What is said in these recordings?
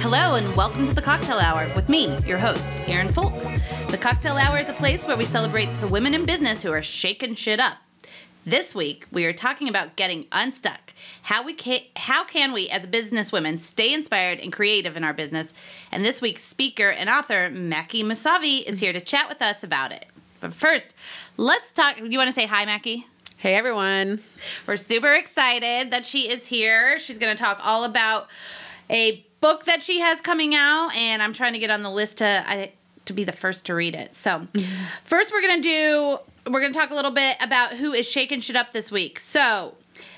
Hello, and welcome to the Cocktail Hour with me, your host, Erin Folk. The Cocktail Hour is a place where we celebrate the women in business who are shaking shit up. This week, we are talking about getting unstuck. How we can, how can we, as businesswomen, stay inspired and creative in our business? And this week's speaker and author, Maki Moussavi, is here to chat with us about it. But first, let's talk. You want to say hi, Maki? Hey everyone. We're super excited that she is here. She's going to talk all about a book that she has coming out, and I'm trying to get on the list to I, to be the first to read it. So, first we're going to do we're going to talk a little bit about who is shaking shit up this week. So,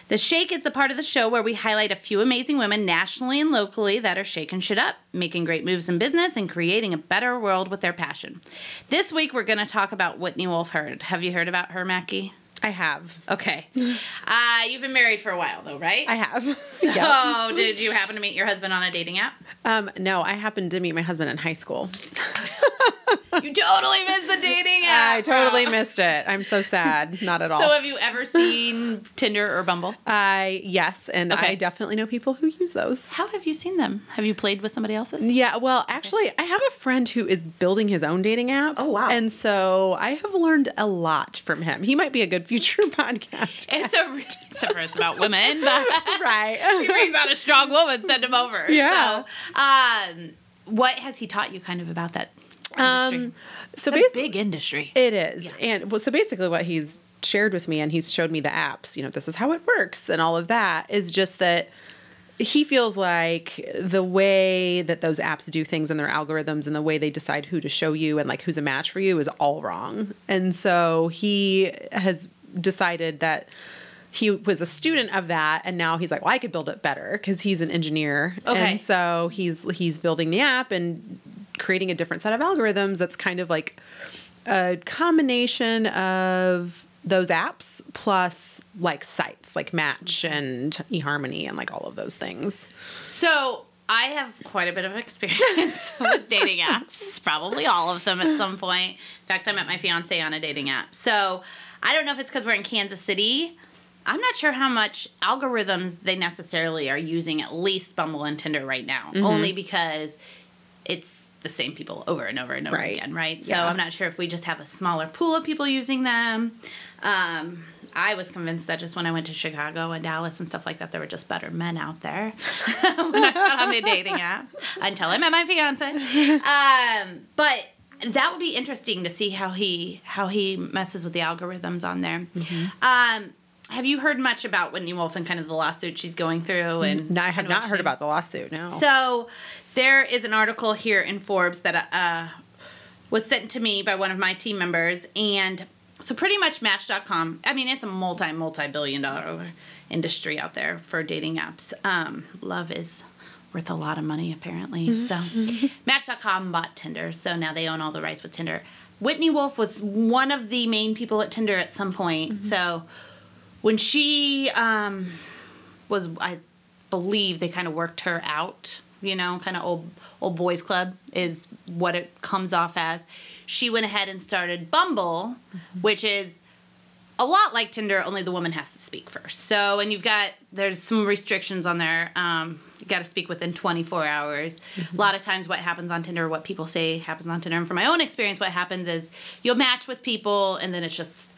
the Shake is the part of the show where we highlight a few amazing women nationally and locally that are shaking shit up, making great moves in business, and creating a better world with their passion. This week, we're going to talk about Whitney Wolfe Herd. Have you heard about her, Maki? I have. Okay. Uh, you've been married for a while, though, right? I have. So, Yep. did you happen to meet your husband on a dating app? Um, no, I happened to meet my husband in high school. You totally missed the dating app. I totally bro. missed it. I'm so sad. Not at all. So, have you ever seen Tinder or Bumble? I yes, and Okay. I definitely know people who use those. How have you seen them? Have you played with somebody else's? Yeah, well, actually, I have a friend who is building his own dating app. Oh, wow. And so I have learned a lot from him. He might be a good future podcast. It's a except for it's about women, but he brings out a strong woman. Send him over. Yeah. So, um, what has he taught you kind of about that industry? Um, so it's a big industry. It is. Yeah. And well, so basically what he's shared with me and he's showed me the apps, you know, this is how it works and all of that is just that he feels like the way that those apps do things and their algorithms and the way they decide who to show you and like who's a match for you is all wrong. And so he has decided that he was a student of that and now he's like, well, I could build it better because he's an engineer. Okay. And so he's he's building the app and creating a different set of algorithms that's kind of like a combination of those apps plus like sites like Match and eHarmony and like all of those things. So I have quite a bit of experience with dating apps, probably all of them at some point. In fact, I met my fiance on a dating app. So I don't know if it's because we're in Kansas City. I'm not sure how much algorithms they necessarily are using, at least Bumble and Tinder right now, Mm-hmm. only because it's the same people over and over and over Right. again, right? So Yeah. I'm not sure if we just have a smaller pool of people using them. Um, I was convinced that just when I went to Chicago and Dallas and stuff like that, there were just better men out there when I got on the dating app until I met my fiance. Um, but that would be interesting to see how he how he messes with the algorithms on there. Um, have you heard much about Whitney Wolfe and kind of the lawsuit she's going through? And No, I have not heard she- about the lawsuit. No. so there is an article here in Forbes that uh, was sent to me by one of my team members, and so pretty much Match.com. I mean, it's a multi multi billion dollar industry out there for dating apps. Um, love is worth a lot of money apparently. So Match.com bought Tinder, so now they own all the rights with Tinder. Whitney Wolfe was one of the main people at Tinder at some point. So when she um, was I believe they kind of worked her out, you know, kind of old old boys club is what it comes off as. She went ahead and started Bumble, which is a lot like Tinder, only the woman has to speak first. So, and you've got there's some restrictions on there. Um, got to speak within 24 hours. A lot of times, what happens on Tinder, what people say happens on Tinder, and from my own experience, what happens is you'll match with people, and then it's just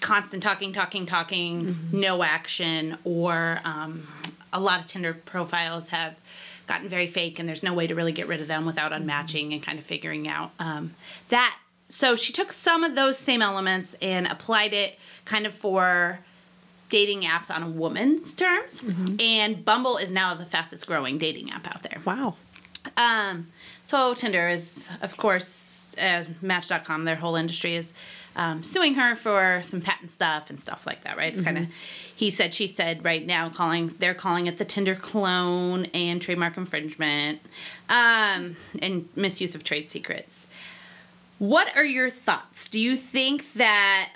constant talking, talking, talking, no action, or um, a lot of Tinder profiles have gotten very fake, and there's no way to really get rid of them without unmatching and kind of figuring out um, that. So she took some of those same elements and applied it kind of for dating apps on a woman's terms, and Bumble is now the fastest growing dating app out there. wow. Um, so Tinder is, of course, uh, Match.com. Their whole industry is um, suing her for some patent stuff and stuff like that, right? It's kind of he said, she said. Right now, calling they're calling it the Tinder clone and trademark infringement, um, and misuse of trade secrets. What are your thoughts? Do you think that?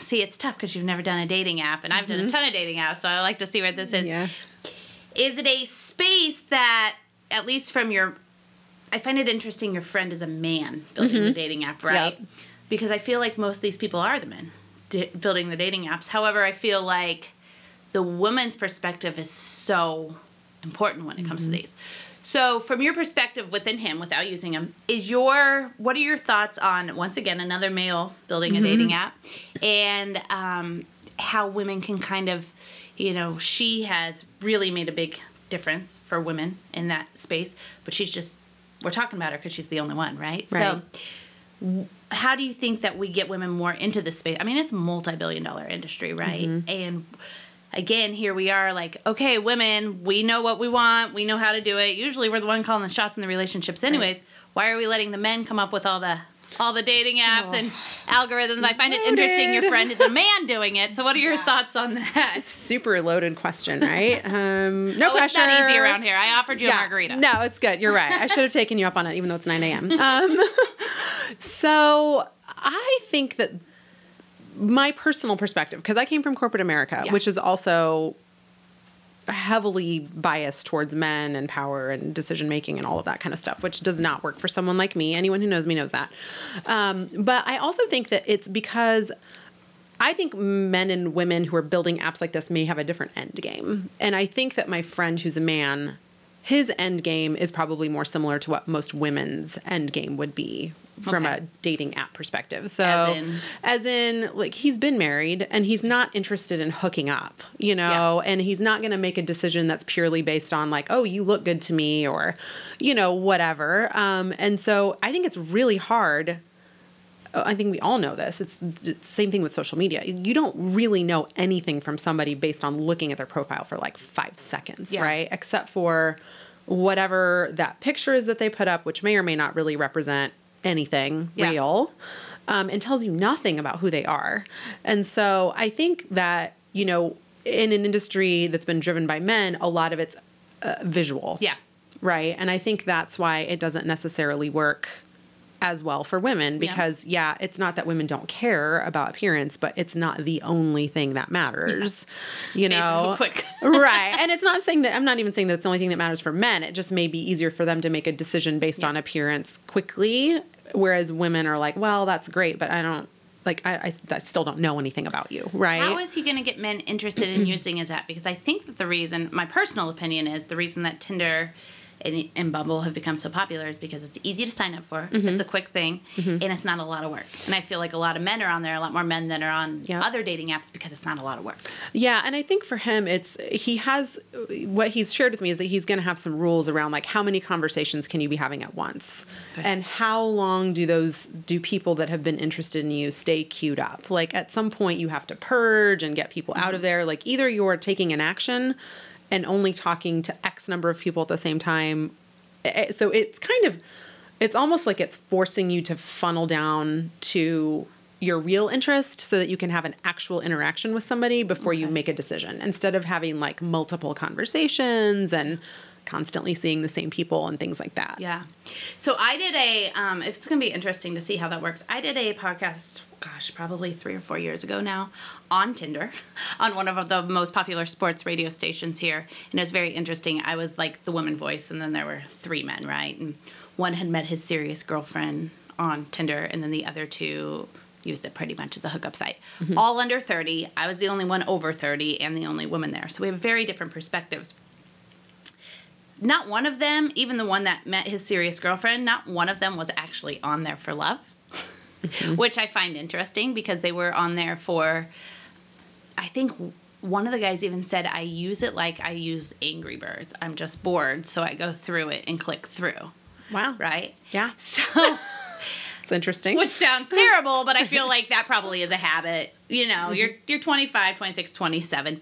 See, it's tough because you've never done a dating app, and I've done a mm-hmm. ton of dating apps, so I like to see where this is Yeah. is it a space that at least from your i find it interesting your friend is a man building the mm-hmm. dating app right Yep. because i feel like most of these people are the men d- building the dating apps. However, I feel like the woman's perspective is so important when it comes to mm-hmm. these. So, from your perspective within him, without using him, is your what are your thoughts on once again another male building a dating app, and um, how women can kind of, you know, she has really made a big difference for women in that space, but she's just we're talking about her because she's the only one, right? Right. So, how do you think that we get women more into this space? I mean, it's multi-billion dollar industry, right? And again, here we are like, okay, women, we know what we want, we know how to do it. Usually we're the one calling the shots in the relationships anyways. Why are we letting the men come up with all the all the dating apps and algorithms? I find it interesting your friend is a man doing it. So what are your Yeah. thoughts on that? Super loaded question, right? Um, no oh, it's pressure. not easy around here. I offered you a margarita. No, it's good. You're right. I should have taken you up on it, even though it's 9 a.m. Um, so I think that my personal perspective, because I came from corporate America, Yeah. which is also heavily biased towards men and power and decision making and all of that kind of stuff, which does not work for someone like me. Anyone who knows me knows that. Um, but I also think that it's because I think men and women who are building apps like this may have a different end game. And I think that my friend who's a man, his end game is probably more similar to what most women's end game would be from Okay. a dating app perspective. So As in? as in like he's been married and he's not interested in hooking up, you know, and he's not going to make a decision that's purely based on like, oh, you look good to me or you know, whatever. Um and so I think it's really hard I think we all know this. It's the same thing with social media. You don't really know anything from somebody based on looking at their profile for like five seconds, Yeah. right? Except for whatever that picture is that they put up, which may or may not really represent anything Yeah. real, um, and tells you nothing about who they are. And so I think that, you know, in an industry that's been driven by men, a lot of it's uh, visual Yeah. right? And I think that's why it doesn't necessarily work as well for women because yeah, it's not that women don't care about appearance, but it's not the only thing that matters. You know, quick. right? And it's not saying that I'm not even saying that it's the only thing that matters for men. It just may be easier for them to make a decision based Yeah. on appearance quickly, whereas women are like, well, that's great, but I don't like I, I, I still don't know anything about you, right? How is he going to get men interested in using his app? Because I think that the reason, my personal opinion is the reason that Tinder and, and Bumble have become so popular is because it's easy to sign up for. Mm-hmm. It's a quick thing, and it's not a lot of work. And I feel like a lot of men are on there, a lot more men than are on Yeah. other dating apps because it's not a lot of work. Yeah, and I think for him, it's he has what he's shared with me is that he's going to have some rules around like how many conversations can you be having at once, Okay. and how long do those do people that have been interested in you stay queued up? Like at some point, you have to purge and get people out of there. Like either you're taking an action and only talking to X number of people at the same time. Eh, So it's kind of it's almost like it's forcing you to funnel down to your real interest so that you can have an actual interaction with somebody before you make a decision instead of having like multiple conversations and constantly seeing the same people and things like that. Yeah. So I did a. Um, it's going to be interesting to see how that works. I did a podcast. Gosh, probably three or four years ago now, on Tinder, on one of the most popular sports radio stations here, and it was very interesting. I was like the woman voice, and then there were three men, right? And one had met his serious girlfriend on Tinder, and then the other two used it pretty much as a hookup site. All under 30. I was the only one over 30 and the only woman there. So we have very different perspectives not one of them, even the one that met his serious girlfriend, not one of them was actually on there for love, which I find interesting because they were on there for, I think one of the guys even said, I use it like I use Angry Birds. I'm just bored, so I go through it and click through, Wow. right? Yeah. So, It's interesting. which sounds terrible, but I feel like that probably is a habit. You know, you're mm-hmm. you're 25, 26, 27.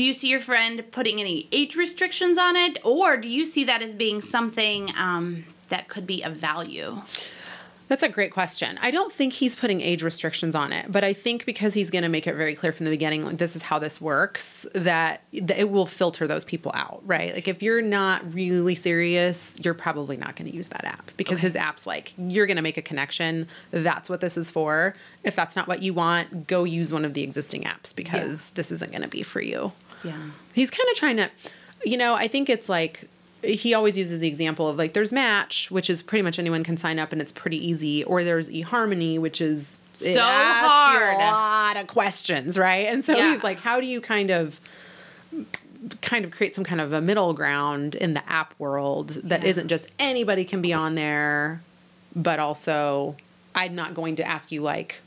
Do you see your friend putting any age restrictions on it, or do you see that as being something um, that could be of value? That's a great question. I don't think he's putting age restrictions on it, but I think because he's going to make it very clear from the beginning, like this is how this works, that, that it will filter those people out, right? Like if you're not really serious, you're probably not going to use that app because Okay. his app's like you're going to make a connection. That's what this is for. If that's not what you want, go use one of the existing apps because this isn't going to be for you Yeah. he's kind of trying to you know i think it's like he always uses the example of like there's Match, which is pretty much anyone can sign up and it's pretty easy, or there's eHarmony, which is So hard. a lot of questions, right? And so Yeah. he's like, how do you kind of kind of create some kind of a middle ground in the app world that Yeah. not just anybody can be on there, but also I'm not going to ask you like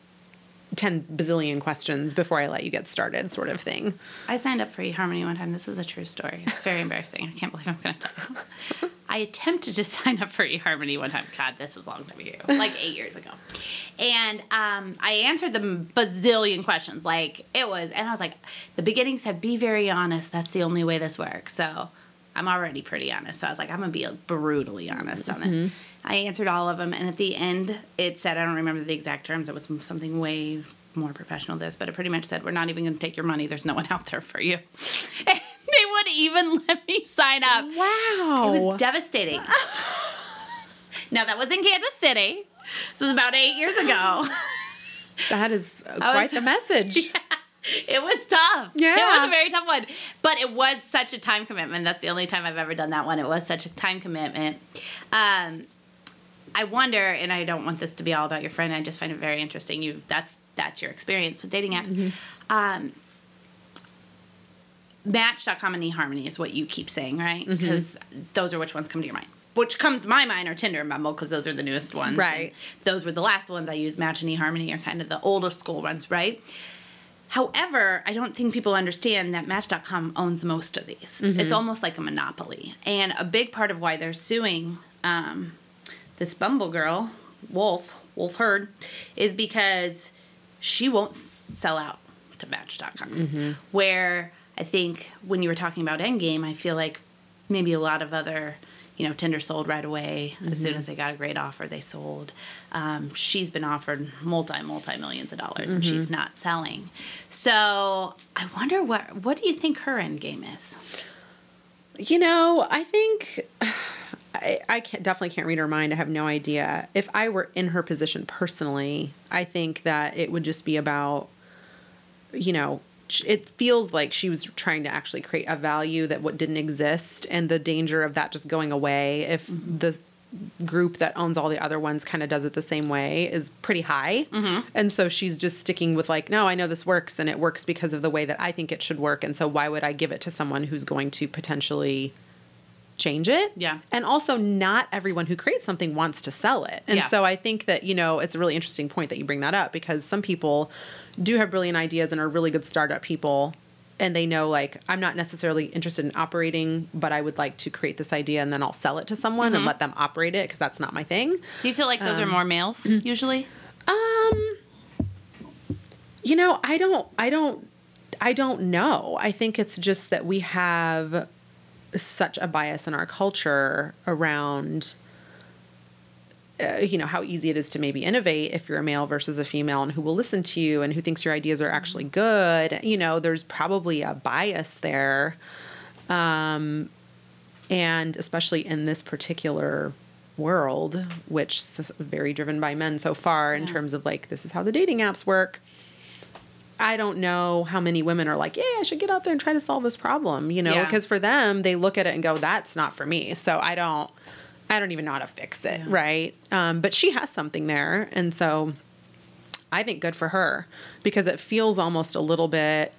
10 bazillion questions before I let you get started, sort of thing. I signed up for eHarmony one time. This is a true story. It's very embarrassing. I can't believe I'm going to tell you. I attempted to sign up for eHarmony one time. God, this was a long time ago, like eight years ago. And um, I answered the bazillion questions. Like it was, and I was like, the beginning said, "Be very honest. That's the only way this works." So I'm already pretty honest. So I was like, I'm gonna be brutally honest on it. I answered all of them, and at the end, it said, I don't remember the exact terms. It was something way more professional. This, but it pretty much said, we're not even gonna take your money. There's no one out there for you. And they wouldn't even let me sign up. Wow. It was devastating. now that was in Kansas City. This was about eight years ago. that is uh, quite was- the message. It was tough. Yeah. It was a very tough one. But it was such a time commitment. That's the only time I've ever done that one. It was such a time commitment. Um, I wonder, and I don't want this to be all about your friend. I just find it very interesting. You that's that's your experience with dating apps. Um, Match.com and eHarmony is what you keep saying, right? Because those are which ones come to your mind. Which comes to my mind are Tinder and Bumble because those are the newest ones. Right. And those were the last ones I used. Match and eHarmony are kind of the older school ones, right? However, I don't think people understand that Match.com owns most of these. It's almost like a monopoly. And a big part of why they're suing um, this Bumble girl, Wolfe, Wolfe Herd, is because she won't sell out to Match.com. Mm-hmm. Where I think when you were talking about Endgame, I feel like maybe a lot of other, you know, Tinder sold right away as soon mm-hmm. as they got a great offer, they sold. Um, she's been offered multi, multi millions of dollars, and mm-hmm. she's not selling. So I wonder what what do you think her end game is? You know, I think I, I can't, definitely can't read her mind. I have no idea. If I were in her position personally, I think that it would just be about, you know, it feels like she was trying to actually create a value that what didn't exist, and the danger of that just going away if mm-hmm. the group that owns all the other ones kind of does it the same way is pretty high. Mm-hmm. And so she's just sticking with like, no, I know this works and it works because of the way that I think it should work. And so why would I give it to someone who's going to potentially change it? Yeah. And also not everyone who creates something wants to sell it. And Yeah. so I think that, you know, it's a really interesting point that you bring that up because some people do have brilliant ideas and are really good startup people and they know like I'm not necessarily interested in operating, but I would like to create this idea and then I'll sell it to someone and mm-hmm. let them operate it because that's not my thing. Do you feel like those are um, more males mm. usually? Um you know, I don't I don't I don't know. I think it's just that we have such a bias in our culture around uh, you know how easy it is to maybe innovate if you're a male versus a female and who will listen to you and who thinks your ideas are actually good. You know there's probably a bias there. Um, and especially in this particular world which is very driven by men so far in Yeah. terms of like this is how the dating apps work I don't know how many women are like, yeah, I should get out there and try to solve this problem, you know, Yeah. because for them, they look at it and go, that's not for me. So I don't, I don't even know how to fix it, Yeah. right? Um, but she has something there, and so I think good for her because it feels almost a little bit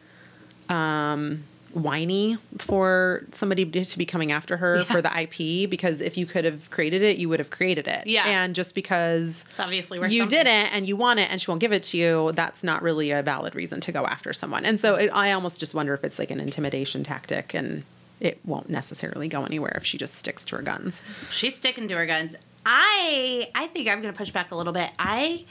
um, whiny for somebody to be coming after her Yeah. for the IP because if you could have created it, you would have created it. Yeah. and just because It's obviously you something. didn't and you want it and she won't give it to you that's not really a valid reason to go after someone and so it, i almost just wonder if it's like an intimidation tactic and it won't necessarily go anywhere if she just sticks to her guns She's sticking to her guns. I I think I'm going to push back a little bit. I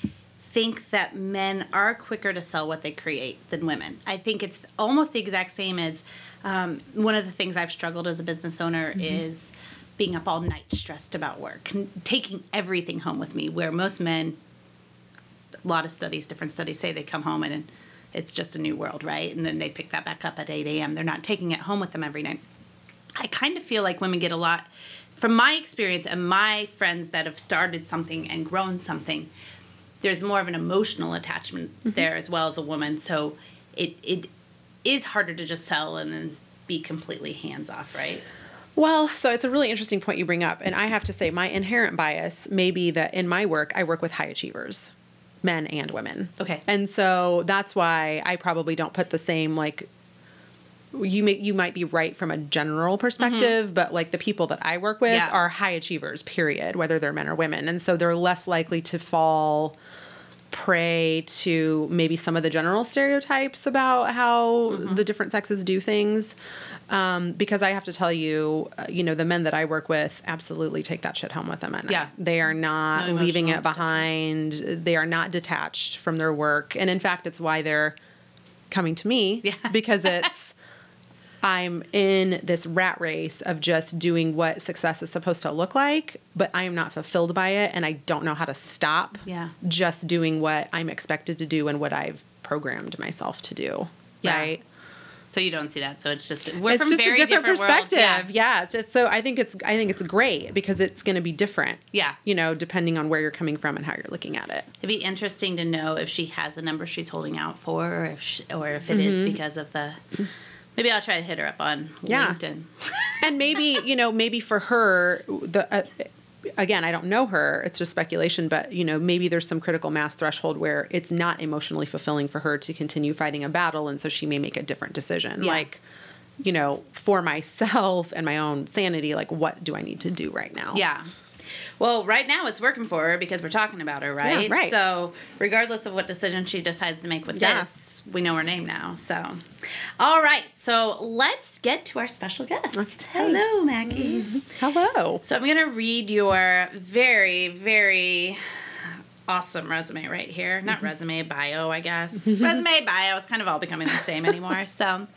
think that men are quicker to sell what they create than women. I think it's almost the exact same as um, one of the things I've struggled as a business owner is being up all night stressed about work, taking everything home with me. Where most men, a lot of studies, different studies say they come home and it's just a new world, right? And then they pick that back up at 8 a.m. They're not taking it home with them every night. I kind of feel like women get a lot from my experience and my friends that have started something and grown something. There's more of an emotional attachment mm-hmm. there as well as a woman, so it it is harder to just sell and then be completely hands off, right? Well, so it's a really interesting point you bring up. And I have to say, my inherent bias may be that in my work, I work with high achievers, men and women. Okay. And so that's why I probably don't put the same, like, you may you might be right from a general perspective, but like the people that I work with Mm-hmm. Yeah. are high achievers, period, whether they're men or women. And so they're less likely to fall prey to maybe some of the general stereotypes about how Mm-hmm. the different sexes do things. Um, because I have to tell you, uh, you know, the men that I work with absolutely take that shit home with them. Yeah. They are not No leaving it behind. They are not detached from their work. And in fact, it's why they're coming to me Yeah. because it's I'm in this rat race of just doing what success is supposed to look like, but I am not fulfilled by it and I don't know how to stop Yeah. just doing what I'm expected to do and what I've programmed myself to do. Yeah. Right? So you don't see that. So it's just we're it's from just very a different, worlds. perspective. Yeah. Yeah. it's just, so I think it's I think it's great because it's going to be different. Yeah. You know, depending on where you're coming from and how you're looking at it. It'd be interesting to know if she has a number she's holding out for, or if she, or if it is mm-hmm. because of the. Maybe I'll try to hit her up on Yeah. LinkedIn. and maybe you know maybe for her the uh, again i don't know her it's just speculation but you know maybe there's some critical mass threshold where it's not emotionally fulfilling for her to continue fighting a battle and so she may make a different decision Yeah. like you know for myself and my own sanity like what do i need to do right now Yeah. Well, right now it's working for her because we're talking about her, right? right. So, regardless of what decision she decides to make with Yeah. this, we know her name now. So, all right. So, let's get to our special guest. Hello, Maki. Mm-hmm. hello So, I'm going to read your very, very awesome resume right here. Not mm-hmm. resume, bio, I guess. resume, bio, it's kind of all becoming the same anymore. So,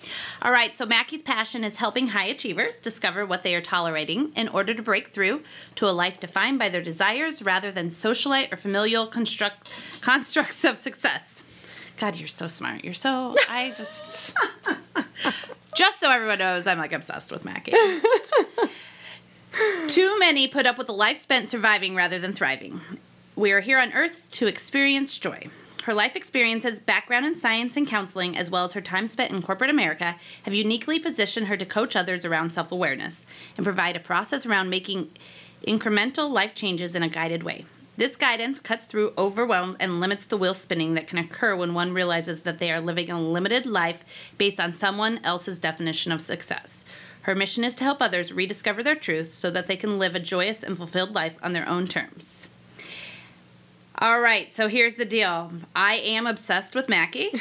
all right. So, Maki's passion is helping high achievers discover what they are tolerating in order to break through to a life defined by their desires rather than socialite or familial construct constructs of success. God, you're so smart. You're so, I just. Just so everyone knows, I'm like obsessed with Maki. Too many put up with a life spent surviving rather than thriving. We are here on Earth to experience joy. Her life experiences, background in science and counseling, as well as her time spent in corporate America, have uniquely positioned her to coach others around self awareness and provide a process around making incremental life changes in a guided way. This guidance cuts through overwhelm and limits the wheel spinning that can occur when one realizes that they are living a limited life based on someone else's definition of success. Her mission is to help others rediscover their truth so that they can live a joyous and fulfilled life on their own terms. All right, so here's the deal. I am obsessed with Maki.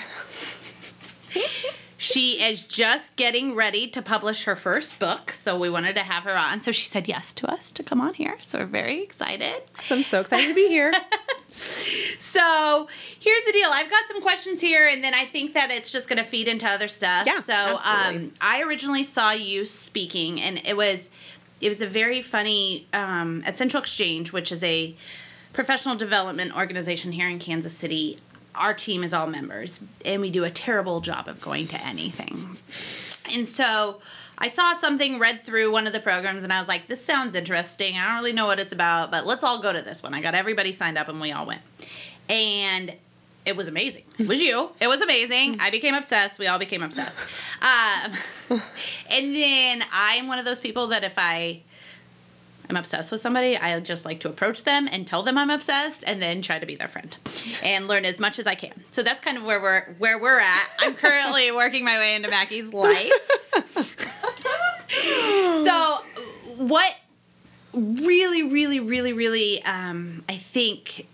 she is just getting ready to publish her first book, so we wanted to have her on. So she said yes to us to come on here. So we're very excited. so i'm so excited to be here So here's the deal. I've got some questions here, and then I think that it's just going to feed into other stuff. Yeah, So absolutely. um, I originally saw you speaking, and it was it was a very funny um, at Central Exchange, which is a professional development organization here in Kansas City. Our team is all members, and we do a terrible job of going to anything. And so I saw something, read through one of the programs, and I was like, this sounds interesting. I don't really know what it's about, but let's all go to this one. I got everybody signed up, and we all went. And it was amazing. It was you. It was amazing. I became obsessed. We all became obsessed. Um, and then I'm one of those people that if I am obsessed with somebody, I just like to approach them and tell them I'm obsessed, and then try to be their friend and learn as much as I can. So that's kind of where we're where we're at. I'm currently working my way into Maki's life. so, what really, really, really, really, um, I think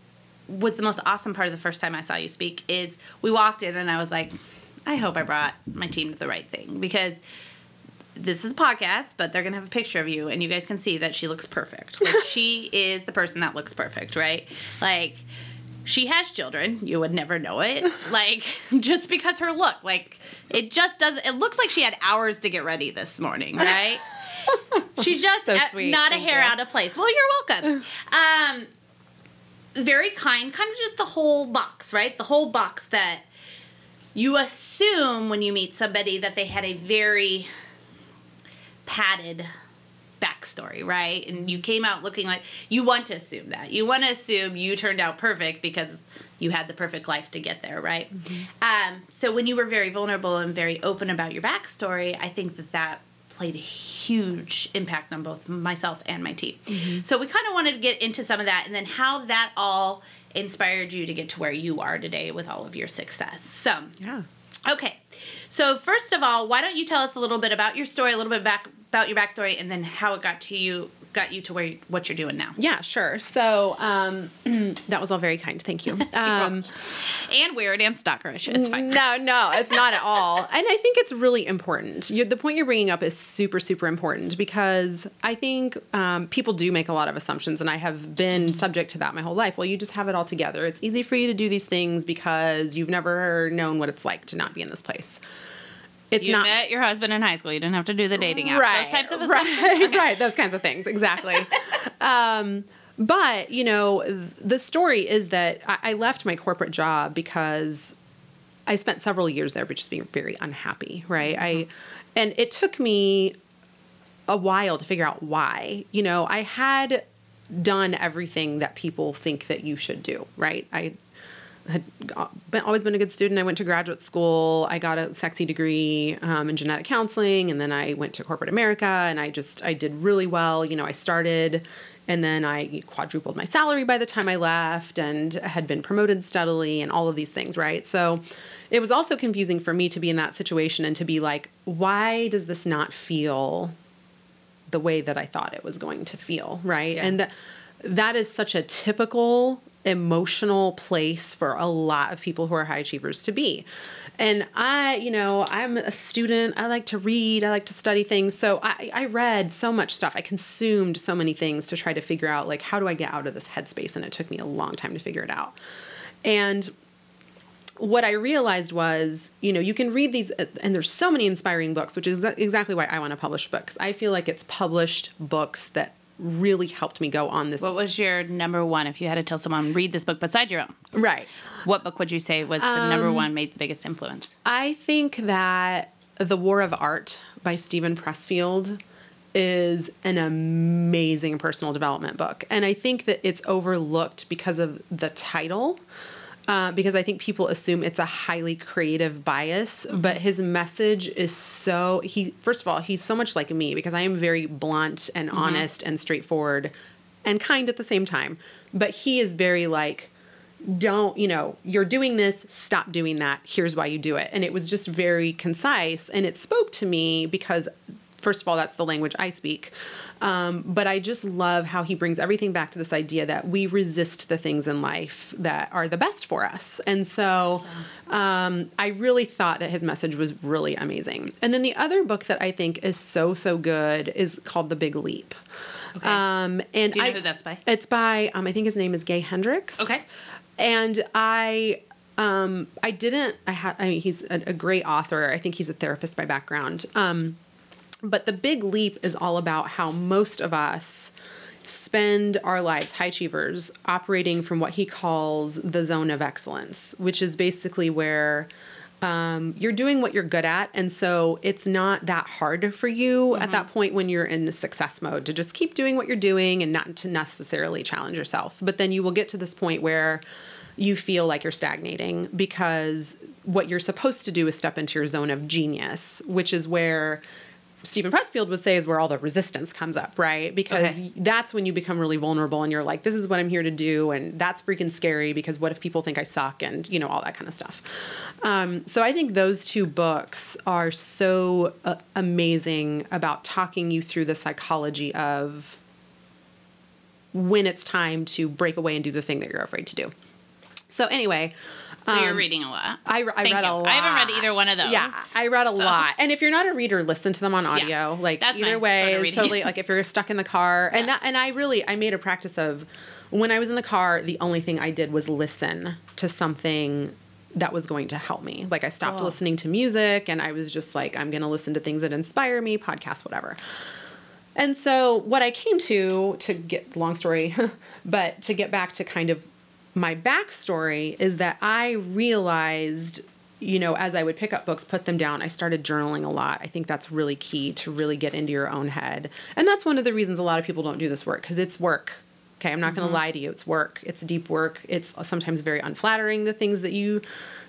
was the most awesome part of the first time I saw you speak is we walked in and I was like, I hope I brought my team to the right thing because this is a podcast, but they're gonna have a picture of you, and you guys can see that she looks perfect. Like she is the person that looks perfect, right? Like she has children. You would never know it. Like just because her look, like it just does. It looks like she had hours to get ready this morning, right? She's just So uh, sweet. not a hair you. out of place. Well, you're welcome. Um, very kind, kind of just the whole box, right? The whole box that you assume when you meet somebody that they had a very padded backstory, right? And you came out looking like you want to assume that. You want to assume you turned out perfect because you had the perfect life to get there, right? Um, so when you were very vulnerable and very open about your backstory, I think that that played a huge impact on both myself and my team. So we kind of wanted to get into some of that and then how that all inspired you to get to where you are today with all of your success. So, Yeah. Okay. So first of all, why don't you tell us a little bit about your story, a little bit back about your backstory, and then how it got to you, got you to where what you're doing now. Yeah, sure. So um, that was all very kind. Thank you. Um, And weird and stalkerish. It's fine. No, no, it's not at all. And I think it's really important. you the point you're bringing up is super, super important because I think um, people do make a lot of assumptions, and I have been subject to that my whole life. Well, you just have it all together. It's easy for you to do these things because you've never known what it's like to not be in this place. It's You not met your husband in high school. You didn't have to do the dating apps. right, Those types of assumptions. right, right, those kinds of things, exactly. um, but you know, the story is that I, I left my corporate job because I spent several years there, but just being very unhappy, right? I, and it took me a while to figure out why. You know, I had done everything that people think that you should do, right? I had been, always been a good student. I went to graduate school. I got a sexy degree um, in genetic counseling, and then I went to corporate America, and I just I did really well. You know, I started, and then I quadrupled my salary by the time I left, and had been promoted steadily, and all of these things, right? So. It was also confusing for me to be in that situation and to be like, why does this not feel the way that I thought it was going to feel, right? Yeah. And that that is such a typical emotional place for a lot of people who are high achievers to be. And I, you know, I'm a student. I like to read. I like to study things. So I, I read so much stuff. I consumed so many things to try to figure out like how do I get out of this headspace? And it took me a long time to figure it out. And what I realized was, you know, you can read these, uh, and there's so many inspiring books, which is exactly why I want to publish books. I feel like it's published books that really helped me go on this. What was your number one if you had to tell someone read this book beside your own? right. What book would you say was the Um, number one made the biggest influence? I think that The War of Art by Steven Pressfield is an amazing personal development book. And I think that it's overlooked because of the title. Uh, because I think people assume it's a highly creative bias, but his message is so he first of all he's so much like me because I am very blunt and honest and straightforward and kind at the same time, but he is very like don't you know you're doing this stop doing that here's why you do it. And it was just very concise and it spoke to me because first of all that's the language i speak um, but i just love how he brings everything back to this idea that we resist the things in life that are the best for us and so um, i really thought that his message was really amazing and then the other book that i think is so so good is called the big leap Okay. um, and Do you know I, who that's by? it's by um, I think his name is Gay Hendricks. Okay. And I um I didn't I had I mean he's a, a great author. I think he's a therapist by background. But the big leap is all about how most of us spend our lives high achievers operating from what he calls the zone of excellence, which is basically where um, you're doing what you're good at. And so it's not that hard for you at that point when you're in the success mode to just keep doing what you're doing and not to necessarily challenge yourself. But then you will get to this point where you feel like you're stagnating because what you're supposed to do is step into your zone of genius, which is where Steven Pressfield would say is where all the resistance comes up, right? Because Okay. that's when you become really vulnerable and you're like, this is what I'm here to do. And that's freaking scary because what if people think I suck and, you know, all that kind of stuff. Um, so I think those two books are so uh, amazing about talking you through the psychology of when it's time to break away and do the thing that you're afraid to do. So anyway, So you're um, reading a lot. I, I Thank read you. a lot. I haven't read either one of those. Yeah, I read a so- lot. And if you're not a reader, listen to them on audio. Like that's either way reading totally like if you're stuck in the car. And that and I really I made a practice of when I was in the car, the only thing I did was listen to something that was going to help me. Like I stopped Cool. listening to music and I was just like, I'm gonna listen to things that inspire me, podcasts, whatever. And so what I came to to get long story, but to get back to kind of my backstory is that I realized, you know, as I would pick up books, put them down, I started journaling a lot. I think that's really key to really get into your own head. And that's one of the reasons a lot of people don't do this work because it's work. Okay, I'm not going to mm-hmm. lie to you. It's work. It's deep work. It's sometimes very unflattering the things that you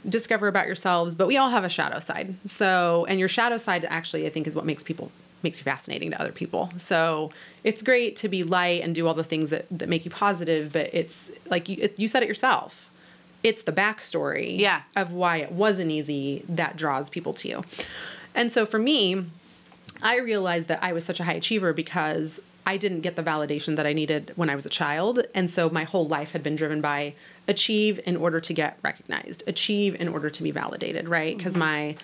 discover about yourselves, but we all have a shadow side. So, and your shadow side actually I think is what makes people makes you fascinating to other people. So it's great to be light and do all the things that, that make you positive, but it's like you, it, you said it yourself. It's the backstory Yeah. of why it wasn't easy that draws people to you. And so for me, I realized that I was such a high achiever because I didn't get the validation that I needed when I was a child. And so my whole life had been driven by achieve in order to get recognized, achieve in order to be validated, right? Because mm-hmm. my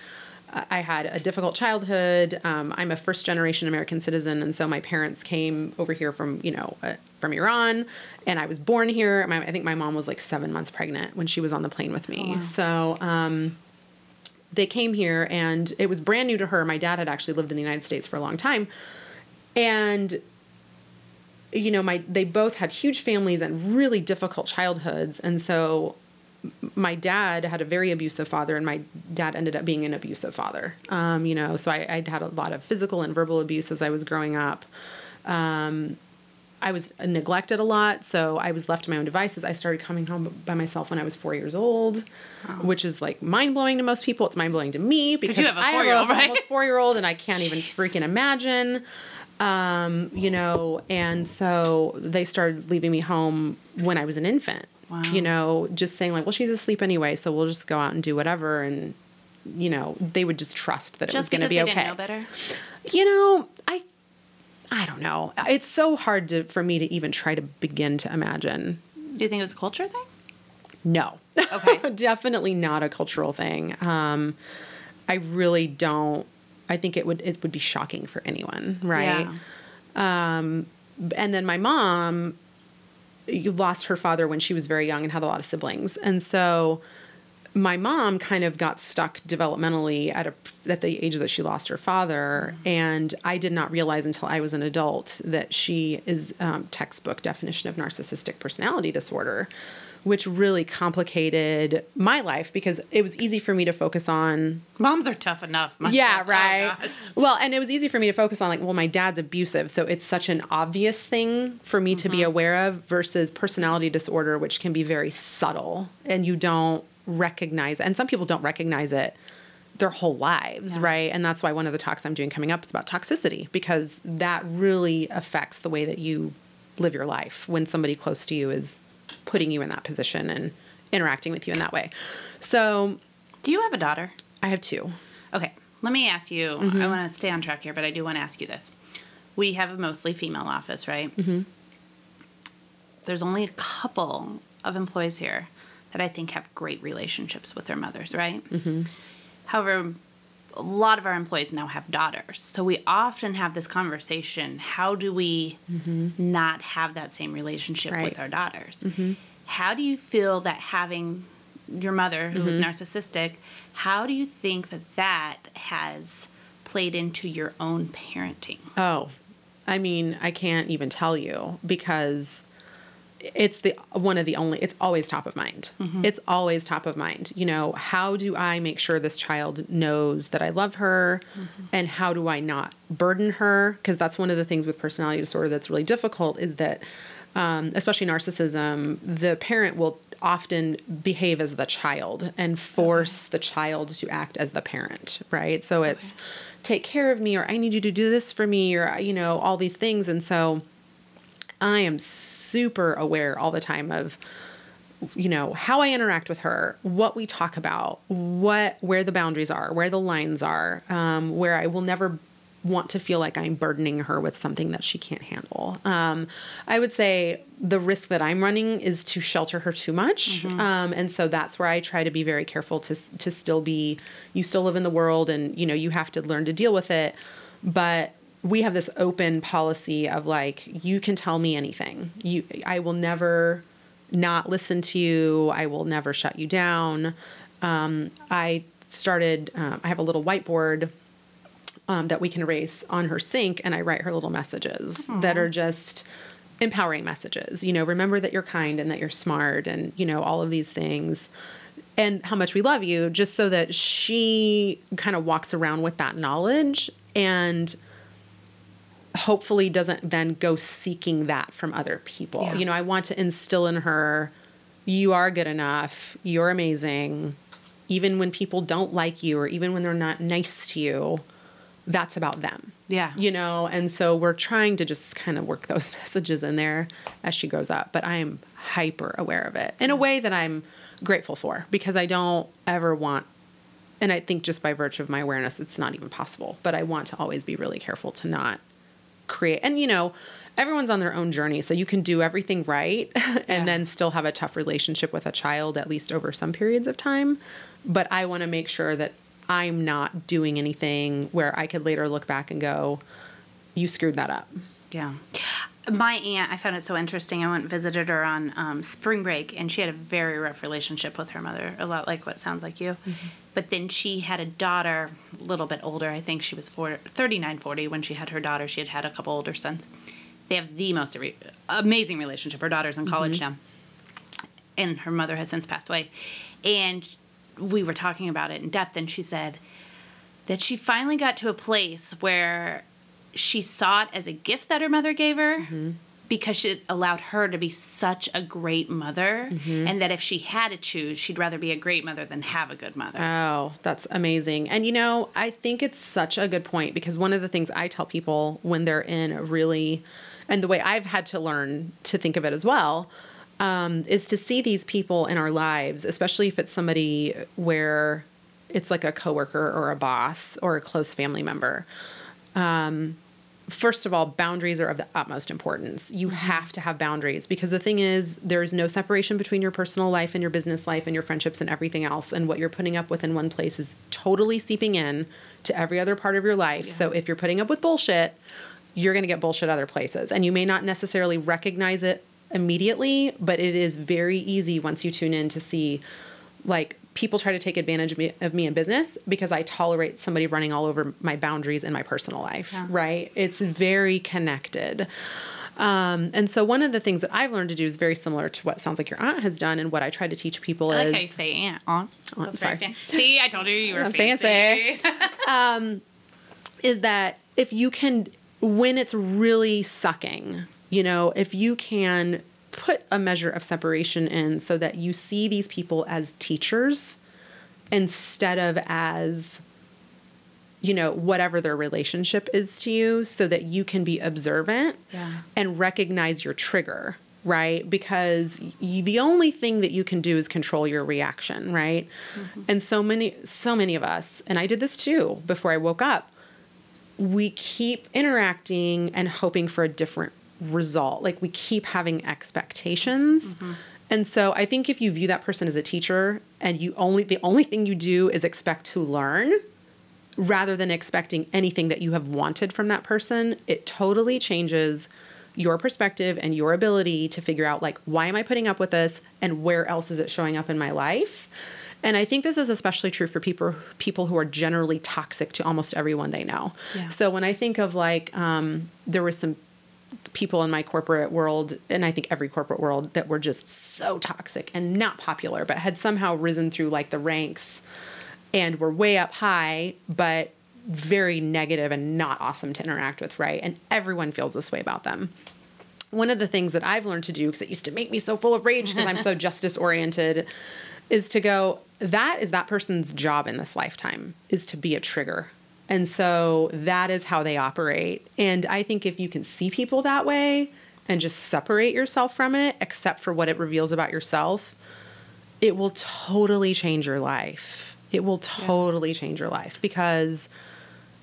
I had a difficult childhood. Um, I'm a first generation American citizen, and so my parents came over here from you know uh, from Iran, and I was born here. My, I think my mom was like seven months pregnant when she was on the plane with me. So um, they came here, and it was brand new to her. My dad had actually lived in the United States for a long time, and you know my they both had huge families and really difficult childhoods, and so my dad had a very abusive father, and my dad ended up being an abusive father. Um, you know, so I, I'd had a lot of physical and verbal abuse as I was growing up. Um, I was neglected a lot, so I was left to my own devices. I started coming home by myself when I was four years old, which is like mind blowing to most people. It's mind blowing to me because you have a I four-year-old, have a right? almost four year old, and I can't even freaking imagine. Um, you know, and so they started leaving me home when I was an infant. Wow. You know, just saying like, well, she's asleep anyway, so we'll just go out and do whatever, and you know, they would just trust that it was going to be okay. know better. You know, I I don't know. It's so hard to for me to even try to begin to imagine. Do you think it was a culture thing? No. Okay. Definitely not a cultural thing. Um I really don't I think it would it would be shocking for anyone, right? Yeah. and then my mom lost her father when she was very young and had a lot of siblings. And so my mom kind of got stuck developmentally at a at the age that she lost her father. And i did not realize until i was an adult that she is um, textbook definition of narcissistic personality disorder which really complicated my life because it was easy for me to focus on Moms are tough enough. yeah, oh, right. God. well, and it was easy for me to focus on like, well, my dad's abusive, so it's such an obvious thing for me to be mm-hmm. aware of versus personality disorder, which can be very subtle and you don't recognize. And some people don't recognize it their whole lives, Yeah. right? And that's why one of the talks I'm doing coming up is about toxicity because that really affects the way that you live your life when somebody close to you is putting you in that position and interacting with you in that way. So Do you have a daughter? I have two. Okay, let me ask you. Mm-hmm. I want to stay on track here, but I do want to ask you this. We have a mostly female office, right? Mm-hmm. There's only a couple of employees here that I think have great relationships with their mothers, right? Mm-hmm. However, a lot of our employees now have daughters. So we often have this conversation how do we mm-hmm. not have that same relationship Right. with our daughters? Mm-hmm. How do you feel that having your mother, who was mm-hmm. narcissistic, how do you think that that has played into your own parenting? Oh, I mean, I can't even tell you because it's the one of the only it's always top of mind. It's always top of mind. You know, how do I make sure this child knows that I love her? And how do I not burden her? Because that's one of the things with personality disorder that's really difficult is that um, especially narcissism, the parent will often behave as the child and force the child to act as the parent, right? So it's take care of me or I need you to do this for me or you know all these things. And so I am super aware all the time of you know how I interact with her, what we talk about, what where the boundaries are, where the lines are, um, where I will never want to feel like I'm burdening her with something that she can't handle. Um, I would say the risk that I'm running is to shelter her too much, um, and so that's where I try to be very careful to to still be. You still live in the world, and you know you have to learn to deal with it, but we have this open policy of like you can tell me anything. You i will never not listen to you. I will never shut you down. Um, i started um, i have a little whiteboard um, that we can erase on her sink and i write her little messages that are just empowering messages. You know remember that you're kind and that you're smart and you know all of these things. And how much we love you just so that she kind of walks around with that knowledge and hopefully doesn't then go seeking that from other people. Yeah. You know, I want to instill in her you are good enough, you're amazing. Even when people don't like you or even when they're not nice to you, that's about them. Yeah. You know, and so we're trying to just kind of work those messages in there as she grows up. But I am hyper aware of it in a way that I'm grateful for because I don't ever want, and I think just by virtue of my awareness, it's not even possible, but I want to always be really careful to not create. And, you know, everyone's on their own journey. So you can do everything right and Yeah. then still have a tough relationship with a child, at least over some periods of time. But I want to make sure that I'm not doing anything where I could later look back and go, you screwed that up. Yeah. My aunt, I found it so interesting. I went and visited her on um, spring break, and she had a very rough relationship with her mother, a lot like what sounds like you. But then she had a daughter, a little bit older. I think she was 40, 39, 40 when she had her daughter. She had had a couple older sons. They have the most re- amazing relationship. Her daughter's in college now, and her mother has since passed away. And we were talking about it in depth, and she said that she finally got to a place where she saw it as a gift that her mother gave her mm-hmm. because it allowed her to be such a great mother mm-hmm. and that if she had to choose she'd rather be a great mother than have a good mother. Oh, that's amazing. And you know, I think it's such a good point because one of the things I tell people when they're in a really, and the way I've had to learn to think of it as well, um, is to see these people in our lives, especially if it's somebody where it's like a coworker or a boss or a close family member um, first of all, boundaries are of the utmost importance. You mm-hmm. have to have boundaries because the thing is, there's no separation between your personal life and your business life and your friendships and everything else. And what you're putting up with in one place is totally seeping in to every other part of your life. So if you're putting up with bullshit, you're going to get bullshit other places. And you may not necessarily recognize it immediately, but it is very easy once you tune in to see like people try to take advantage of me, of me in business because I tolerate somebody running all over my boundaries in my personal life, Yeah. right? It's very connected. Um, and so one of the things that I've learned to do is very similar to what sounds like your aunt has done and what I try to teach people I is how you say aunt aunt That's very sorry. see I told you you were I'm fancy, fancy. is that if you can when it's really sucking you know if you can put a measure of separation in so that you see these people as teachers instead of as you know whatever their relationship is to you so that you can be observant Yeah. and recognize your trigger right? Because y the only thing that you can do is control your reaction right? Mm-hmm. And so many so many of us and i did this too before i woke up we keep interacting and hoping for a different result like we keep having expectations and so i think if you view that person as a teacher and you only the only thing you do is expect to learn rather than expecting anything that you have wanted from that person, it totally changes your perspective and your ability to figure out like why am I putting up with this and where else is it showing up in my life? And I think this is especially true for people people who are generally toxic to almost everyone they know. Yeah. So when I think of like um, there was some people in my corporate world and I think every corporate world that were just so toxic and not popular but had somehow risen through like the ranks and were way up high, but very negative and not awesome to interact with, right? And everyone feels this way about them. One of the things that I've learned to do, because it used to make me so full of rage because I'm so justice oriented, is to go, that is that person's job in this lifetime, is to be a trigger. And so that is how they operate. And I think if you can see people that way and just separate yourself from it, except for what it reveals about yourself, it will totally change your life. It will totally change your life because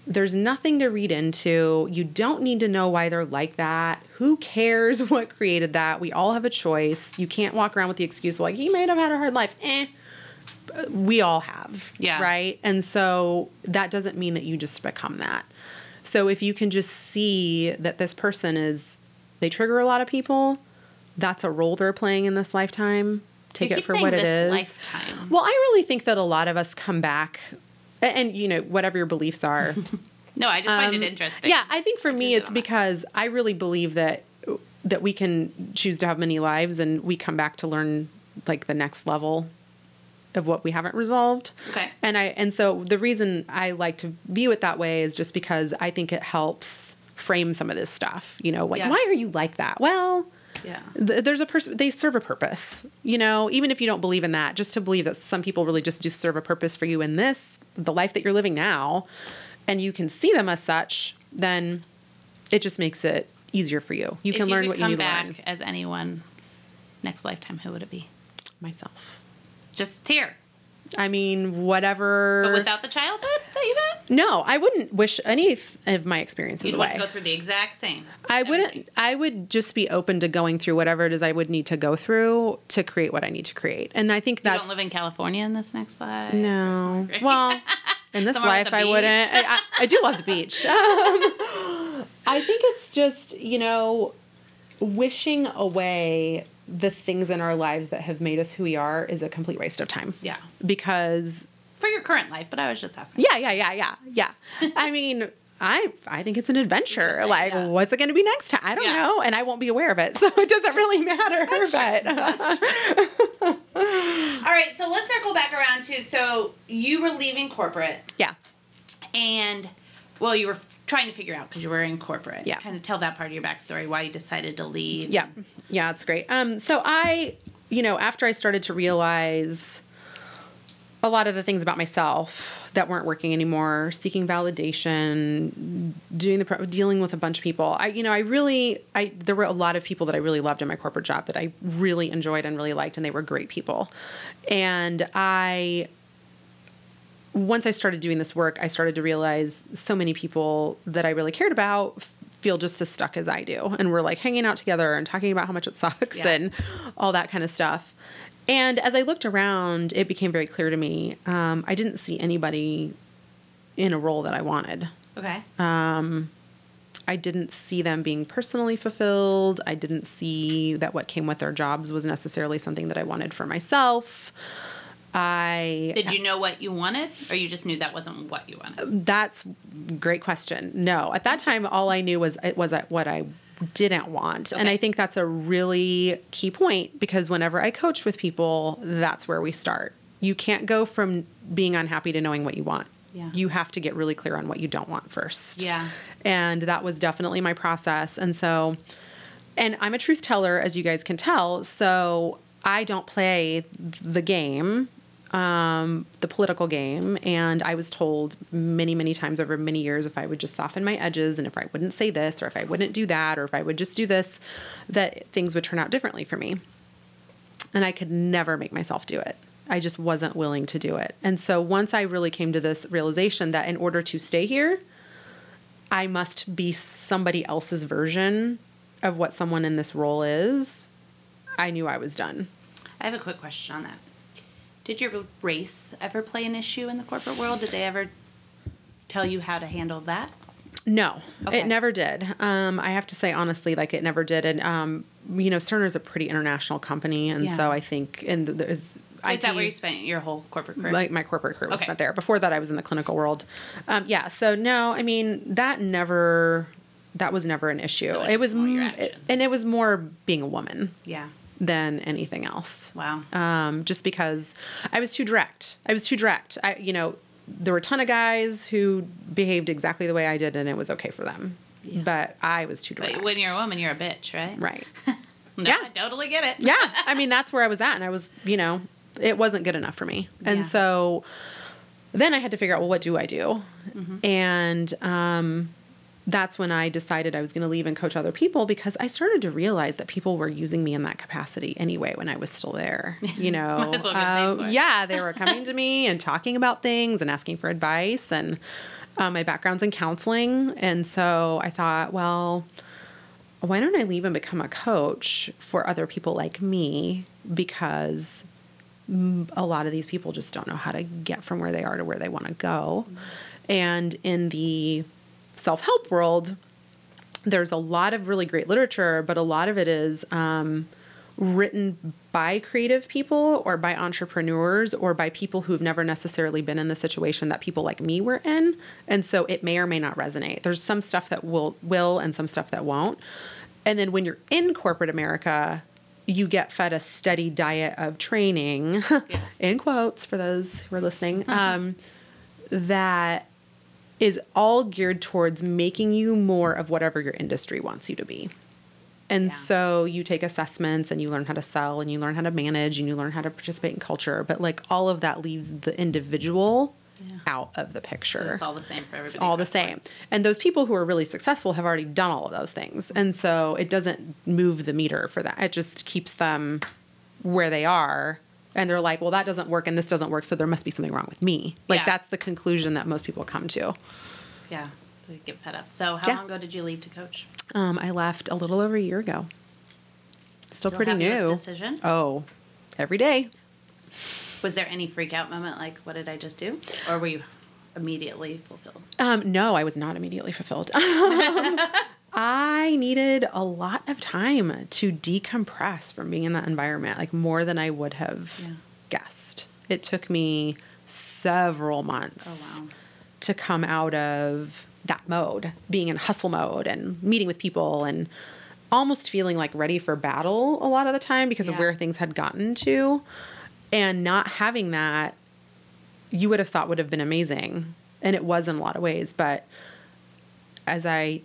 there's nothing to read into. You don't need to know why they're like that. Who cares what created that? We all have a choice. You can't walk around with the excuse like he might have had a hard life. Eh. We all have. Yeah. Right? And so that doesn't mean that you just become that. So if you can just see that this person is they trigger a lot of people, that's a role they're playing in this lifetime. Take it for what it is. lifetime. Well, I really think that a lot of us come back, a- and, you know, whatever your beliefs are. no I just find Um, it interesting Yeah, I think for me, it's on that. because I really believe that that we can choose to have many lives, and we come back to learn like the next level of what we haven't resolved. Okay. And I and so the reason I like to view it that way is just because I think it helps frame some of this stuff. You know, like Yeah. why are you like that? Well, yeah th- there's a person they serve a purpose you know even if you don't believe in that just to believe that some people really just do serve a purpose for you in this the life that you're living now and you can see them as such then it just makes it easier for you. You If can learn could what you need back to learn. as anyone next lifetime, who would it be? Myself. Just here, I mean, whatever. but without the childhood that you had. no, I wouldn't wish any of my experiences You'd away. go through the exact same. I wouldn't. I would just be open to going through whatever it is I would need to go through to create what I need to create. And I think that You don't live in California in this next life. No. Well, in this life, I wouldn't. I, I, I do love the beach. Um, I think it's just you know, wishing away the things in our lives that have made us who we are is a complete waste of time. yeah, Because for your current life. But I was just asking. yeah, yeah, yeah, yeah, yeah. I mean. I I think it's an adventure. Like, yeah. what's it going to be next time? I don't Yeah. know, and I won't be aware of it, so it doesn't really matter. but All right, so let's circle back around to so you were leaving corporate yeah, and well, you were trying to figure out because you were in corporate. Yeah. Kind of tell that part of your backstory why you decided to leave. Yeah. Yeah, it's great. Um, so I, you know, after I started to realize a lot of the things about myself that weren't working anymore, seeking validation, doing the pro- dealing with a bunch of people. I, you know, I really, I there were a lot of people that I really loved in my corporate job that I really enjoyed and really liked, and they were great people. And I once I started doing this work, I started to realize so many people that I really cared about feel just as stuck as I do. And we're like hanging out together and talking about how much it sucks Yeah. and all that kind of stuff. And as I looked around, it became very clear to me um, I didn't see anybody in a role that I wanted. Okay. Um, I didn't see them being personally fulfilled. I didn't see that what came with their jobs was necessarily something that I wanted for myself. I Did you know what you wanted, or you just knew that wasn't what you wanted? That's great question. No, at that time, all I knew was it was what I didn't want, and I think that's a really key point because whenever I coach with people, that's where we start. You can't go from being unhappy to knowing what you want. Yeah. You have to get really clear on what you don't want first. Yeah. And that was definitely my process. And so, and I'm a truth teller, as you guys can tell. So I don't play the game, um, the political game. And I was told many, many times over many years if I would just soften my edges and if I wouldn't say this or if I wouldn't do that or if I would just do this, that things would turn out differently for me. And I could never make myself do it. I just wasn't willing to do it. And so once I really came to this realization that in order to stay here, I must be somebody else's version of what someone in this role is, I knew I was done. I have a quick question on that. Did your race ever play an issue in the corporate world? Did they ever tell you how to handle that? No, Okay. it never did. Um, I have to say honestly, like it never did. And um, you know, Cerner is a pretty international company, and Yeah. so I think and there's. Is that where you spent your whole corporate career? Like my corporate career was Okay. spent there. Before that, I was in the clinical world. Um, yeah. So no, I mean that never. That was never an issue. So it it was was, your m- action. and it was more being a woman yeah. Than anything else. Wow. um, just because I was too direct. I was too direct. I, you know, there were a ton of guys who behaved exactly the way I did, and it was okay for them. Yeah. But I was too direct. But when you're a woman, you're a bitch, right? right? No, Yeah. I totally get it. yeah. I mean, that's where I was at, and I was, you know, it wasn't good enough for me, and Yeah. so then I had to figure out, well, what do I do? Mm-hmm. And um, that's when I decided I was going to leave and coach other people because I started to realize that people were using me in that capacity anyway when I was still there. You know, well Uh, yeah, they were coming to me and talking about things and asking for advice. And um, my background's in counseling, and so I thought, well, why don't I leave and become a coach for other people like me because mm, a lot of these people just don't know how to get from where they are to where they want to go. And in the self help world, there's a lot of really great literature, but a lot of it is um, written by creative people or by entrepreneurs or by people who've never necessarily been in the situation that people like me were in. And so it may or may not resonate. There's some stuff that will will and some stuff that won't. And then when you're in corporate America, you get fed a steady diet of training, in quotes for those who are listening, um, that is all geared towards making you more of whatever your industry wants you to be. And Yeah. so you take assessments and you learn how to sell and you learn how to manage and you learn how to participate in culture. But like all of that leaves the individual Yeah. out of the picture. It's all the same for everybody. It's all the same. And those people who are really successful have already done all of those things. And so it doesn't move the meter for that. It just keeps them where they are. And they're like, well, that doesn't work and this doesn't work. So there must be something wrong with me. Like Yeah. that's the conclusion that most people come to. Yeah, they get fed up. So how Yeah. long ago did you leave to coach? Um, I left a little over a year ago. Still, pretty with the new. decision? Oh, every day. Was there any freak out moment like, what did I just do? Or were you immediately fulfilled? Um, no, I was not immediately fulfilled. I needed a lot of time to decompress from being in that environment, like more than I would have Yeah. guessed. It took me several months Oh, wow. to come out of that mode, being in hustle mode and meeting with people and almost feeling like ready for battle a lot of the time because of where things had gotten to. And not having that, you would have thought would have been amazing. And it was in a lot of ways. But as I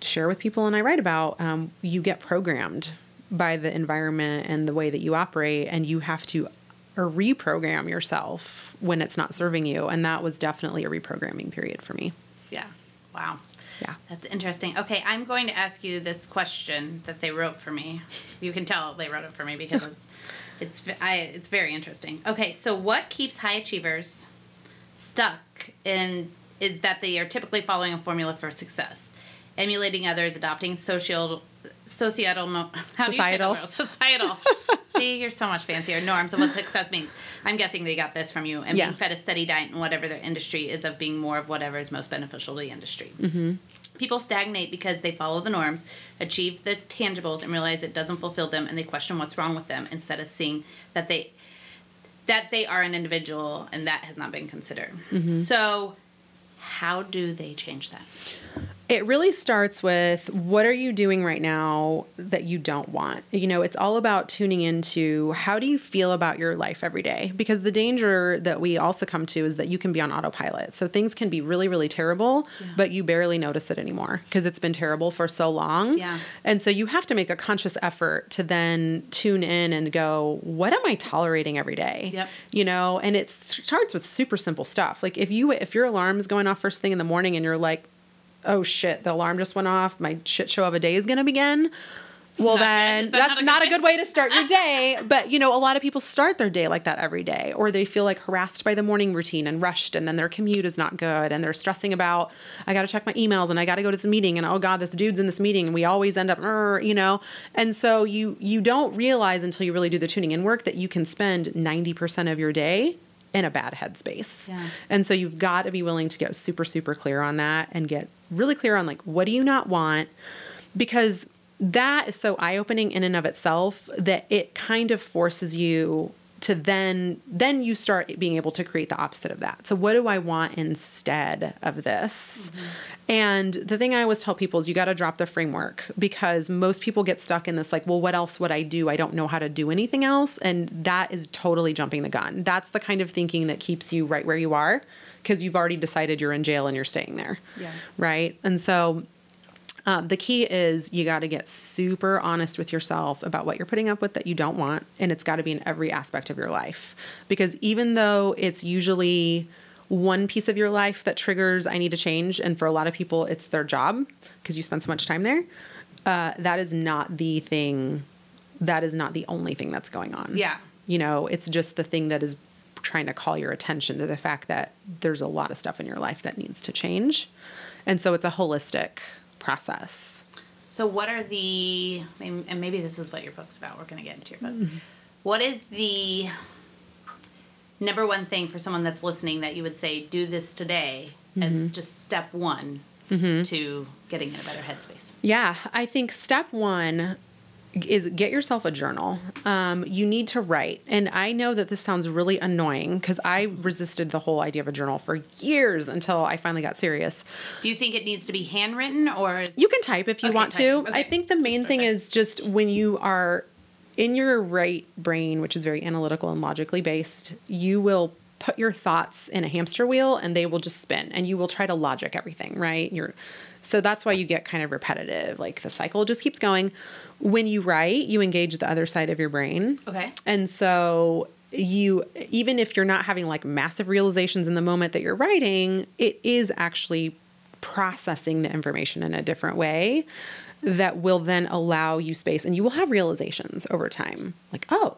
share with people and I write about, um, you get programmed by the environment and the way that you operate, and you have to reprogram yourself when it's not serving you. And that was definitely a reprogramming period for me. Yeah. Wow. Yeah. That's interesting. Okay, I'm going to ask you this question that they wrote for me. You can tell they wrote it for me because it's it's I it's very interesting. Okay, so what keeps high achievers stuck in is that they are typically following a formula for success, emulating others, adopting social societal how Societal. do you say societal. See, you're so much fancier. Norms of what success means. I'm guessing they got this from you, and Yeah. being fed a steady diet in whatever their industry is of being more of whatever is most beneficial to the industry. Mm-hmm. People stagnate because they follow the norms, achieve the tangibles, and realize it doesn't fulfill them, and they question what's wrong with them instead of seeing that they that they are an individual and that has not been considered. Mm-hmm. So, how do they change that? It really starts with what are you doing right now that you don't want? You know, it's all about tuning into how do you feel about your life every day? Because the danger that we also come to is that you can be on autopilot. So things can be really, really terrible, but you barely notice it anymore because it's been terrible for so long. Yeah. And so you have to make a conscious effort to then tune in and go, what am I tolerating every day? Yep. You know, and it starts with super simple stuff. Like if you if your alarm is going off first thing in the morning and you're like, oh shit, the alarm just went off, my shit show of a day is gonna begin. Well, Not then that that's not a not good a good way to start your day. But you know, a lot of people start their day like that every day, or they feel like harassed by the morning routine and rushed, and then their commute is not good, and they're stressing about, I got to check my emails, and I got to go to this meeting, and oh god, this dude's in this meeting, and we always end up, you know, and so you you don't realize until you really do the tuning in work that you can spend ninety percent of your day in a bad headspace. Yeah. And so you've got to be willing to get super, super clear on that and get really clear on like, what do you not want? Because that is so eye opening in and of itself that it kind of forces you to then then you start being able to create the opposite of that. So what do I want instead of this? Mm-hmm. And the thing I always tell people is you got to drop the framework because most people get stuck in this like, well, what else would I do? I don't know how to do anything else, and that is totally jumping the gun. That's the kind of thinking that keeps you right where you are because you've already decided you're in jail and you're staying there. Yeah. Right? And so um, the key is you got to get super honest with yourself about what you're putting up with that you don't want. And it's got to be in every aspect of your life. Because even though it's usually one piece of your life that triggers, I need to change, and for a lot of people, it's their job because you spend so much time there, uh, that is not the thing, that is not the only thing that's going on. Yeah. You know, it's just the thing that is trying to call your attention to the fact that there's a lot of stuff in your life that needs to change. And so it's a holistic process. So, what are the, and maybe this is what your book's about, we're going to get into your book. Mm-hmm. What is the number one thing for someone that's listening that you would say, do this today Mm-hmm. as just step one to getting in a better headspace? Yeah, I think step one is get yourself a journal. Um, you need to write. And I know that this sounds really annoying because I resisted the whole idea of a journal for years until I finally got serious. Do you think it needs to be handwritten or is You can type if you Okay, want type. to. Okay. I think the main thing is just when you are in your right brain, which is very analytical and logically based, you will put your thoughts in a hamster wheel and they will just spin and you will try to logic everything, right? You're so that's why you get kind of repetitive. Like the cycle just keeps going. When you write, you engage the other side of your brain. Okay. And so you even if you're not having like massive realizations in the moment that you're writing, it is actually processing the information in a different way that will then allow you space and you will have realizations over time. Like, oh,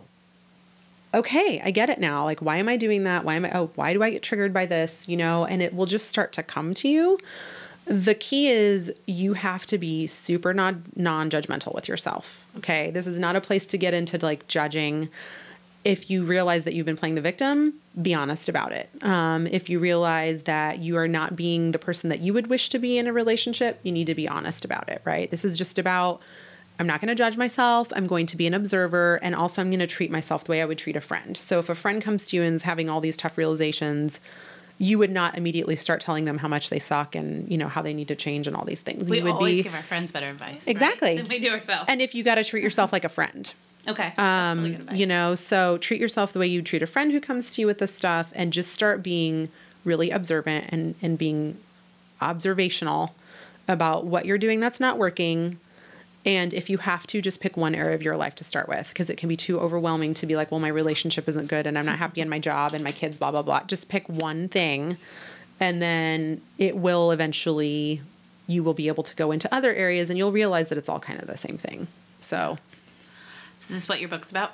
okay, I get it now. Like, why am I doing that? Why am I, oh, why do I get triggered by this? You know, and it will just start to come to you. The key is you have to be super non non judgmental with yourself. Okay. This is not a place to get into like judging. If you realize that you've been playing the victim, be honest about it. Um, if you realize that you are not being the person that you would wish to be in a relationship, you need to be honest about it, right? This is just about I'm not going to judge myself. I'm going to be an observer. And also, I'm going to treat myself the way I would treat a friend. So, if a friend comes to you and is having all these tough realizations, you would not immediately start telling them how much they suck and you know how they need to change and all these things. We you would always be give our friends better advice. Exactly. Right? Than we do ourselves. and if you got to treat yourself like a friend, okay. Um, really you know, so treat yourself the way you treat a friend who comes to you with this stuff, and just start being really observant and and being observational about what you're doing that's not working. And if you have to, just pick one area of your life to start with, because it can be too overwhelming to be like, well, my relationship isn't good, and I'm not happy in my job, and my kids, blah blah blah. Just pick one thing, and then it will eventually. You will be able to go into other areas, and you'll realize that it's all kind of the same thing. So. Is this what your book's about?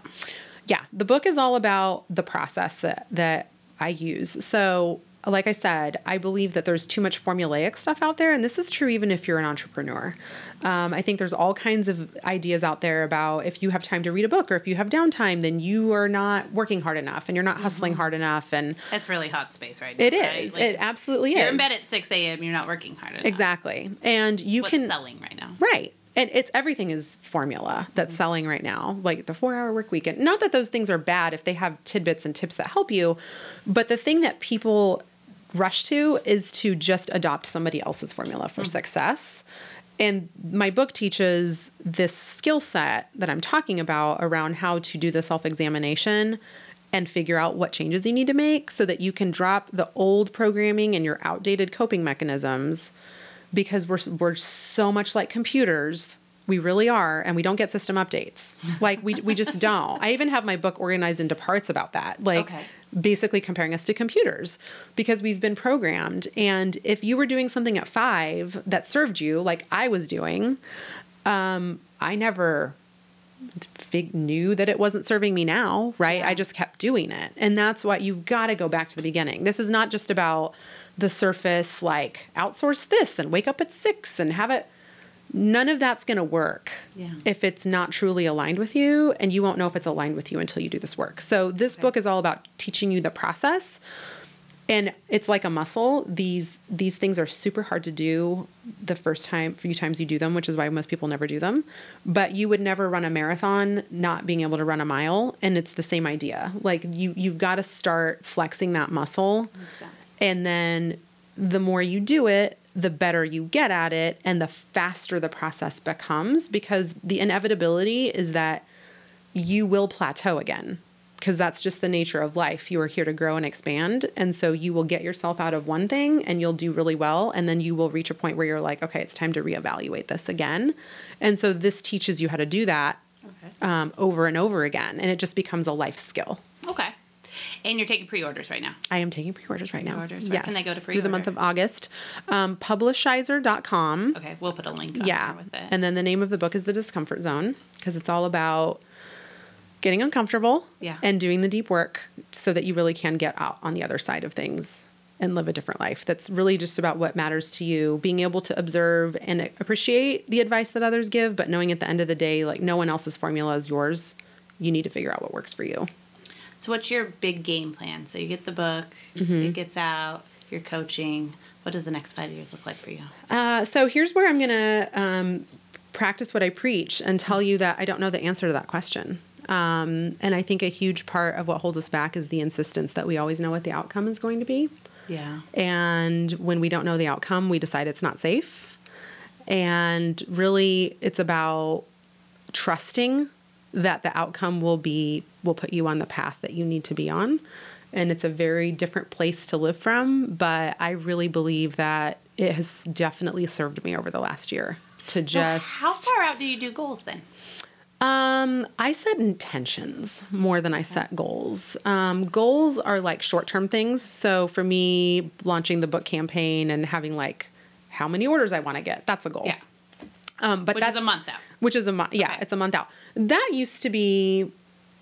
Yeah, the book is all about the process that that I use. So, like I said, I believe that there's too much formulaic stuff out there, and this is true even if you're an entrepreneur. Um, I think there's all kinds of ideas out there about if you have time to read a book or if you have downtime, then you are not working hard enough and you're not hustling hard enough. And It's really hot space right now. it is, right? Like, it absolutely is. You're in bed at 6 a.m. You're not working hard enough. exactly, and you What's can selling right now? Right. And it's everything is formula that's selling right now, like the four hour work weekend. Not that those things are bad if they have tidbits and tips that help you, but the thing that people rush to is to just adopt somebody else's formula for mm. success. And my book teaches this skill set that I'm talking about around how to do the self examination and figure out what changes you need to make so that you can drop the old programming and your outdated coping mechanisms because we're we're so much like computers. We really are, and we don't get system updates. Like we we just don't. I even have my book organized into parts about that. Like Okay. basically comparing us to computers because we've been programmed. And if you were doing something at five that served you, like I was doing, um, I never fig- knew that it wasn't serving me now, right? Yeah. I just kept doing it. And that's what you've got to go back to the beginning. This is not just about the surface, like outsource this and wake up at six and have it. None of that's going to work Yeah. if it's not truly aligned with you, and you won't know if it's aligned with you until you do this work. So, this book is all about teaching you the process and it's like a muscle. These these things are super hard to do the first time few times you do them which is why most people never do them. But you would never run a marathon not being able to run a mile and it's the same idea. Like you you've got to start flexing that muscle. And then the more you do it the better you get at it and the faster the process becomes because the inevitability is that you will plateau again because that's just the nature of life. You are here to grow and expand. And so you will get yourself out of one thing and you'll do really well. And then you will reach a point where you're like, okay, it's time to reevaluate this again. And so this teaches you how to do that Okay. um, over and over again. And it just becomes a life skill. Okay. And you're taking pre-orders right now. I am taking pre-orders right now. Pre-orders. Where can they go to pre Through the month of August. Um, publishizer.com. Okay, we'll put a link yeah. there with it. And then the name of the book is The Discomfort Zone because it's all about getting uncomfortable Yeah. and doing the deep work so that you really can get out on the other side of things and live a different life. That's really just about what matters to you, being able to observe and appreciate the advice that others give, but knowing at the end of the day, like no one else's formula is yours. You need to figure out what works for you. So what's your big game plan? So you get the book, Mm-hmm. it gets out, you're coaching. What does the next five years look like for you? Uh, so here's where I'm going to um, practice what I preach and tell you that I don't know the answer to that question. Um, and I think a huge part of what holds us back is the insistence that we always know what the outcome is going to be. Yeah. And when we don't know the outcome, we decide it's not safe. And really, it's about trusting that the outcome will be will put you on the path that you need to be on. And it's a very different place to live from, but I really believe that it has definitely served me over the last year to just How far out do you do goals then? Um, I set intentions more than I set goals. Um, goals are like short term things. So for me, launching the book campaign and having like how many orders I want to get, that's a goal. Yeah. Um, but Which is that's a month out. Which is a month. Yeah, Okay. it's a month out. That used to be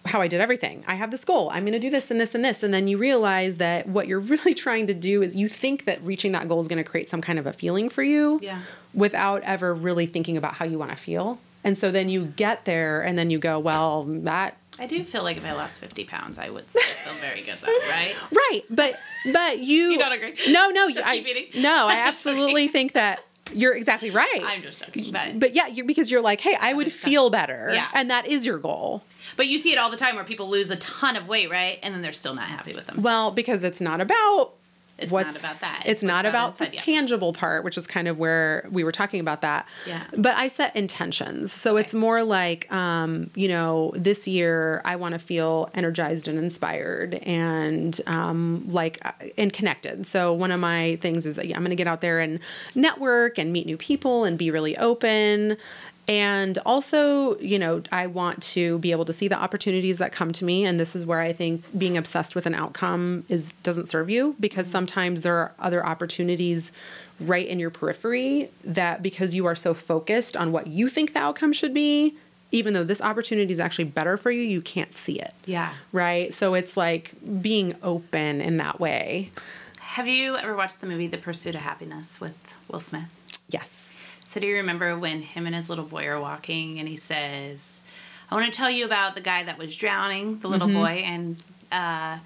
how I did everything. I have this goal. I'm going to do this and this and this. And then you realize that what you're really trying to do is you think that reaching that goal is going to create some kind of a feeling for you Yeah. without ever really thinking about how you want to feel. And so then you get there and then you go, well, that I do feel like if I lost 50 pounds, I would still feel very good, though, right? right, but but you You don't agree? No, no, Just I, keep eating? No, I absolutely think that you're exactly right. I'm just joking. But, but yeah, you're, because you're like, hey, I would feel better, Yeah. and that is your goal. but you see it all the time where people lose a ton of weight, right? And then they're still not happy with themselves. Well, because it's not about It's what's not about that. It's, It's not what's about the tangible part, which is kind of where we were talking about that. Yeah. But I set intentions, so Okay. it's more like, um, you know, this year I want to feel energized and inspired and um, like uh, and connected. So one of my things is yeah, I'm going to get out there and network and meet new people and be really open. And also, you know, I want to be able to see the opportunities that come to me. And this is where I think being obsessed with an outcome is doesn't serve you because mm-hmm. sometimes there are other opportunities right in your periphery that because you are so focused on what you think the outcome should be, even though this opportunity is actually better for you, you can't see it. Yeah. Right. So it's like being open in that way. Have you ever watched the movie The Pursuit of Happiness with Will Smith? Yes. So do you remember when him and his little boy are walking and he says, I want to tell you about the guy that was drowning, the little boy, and uh,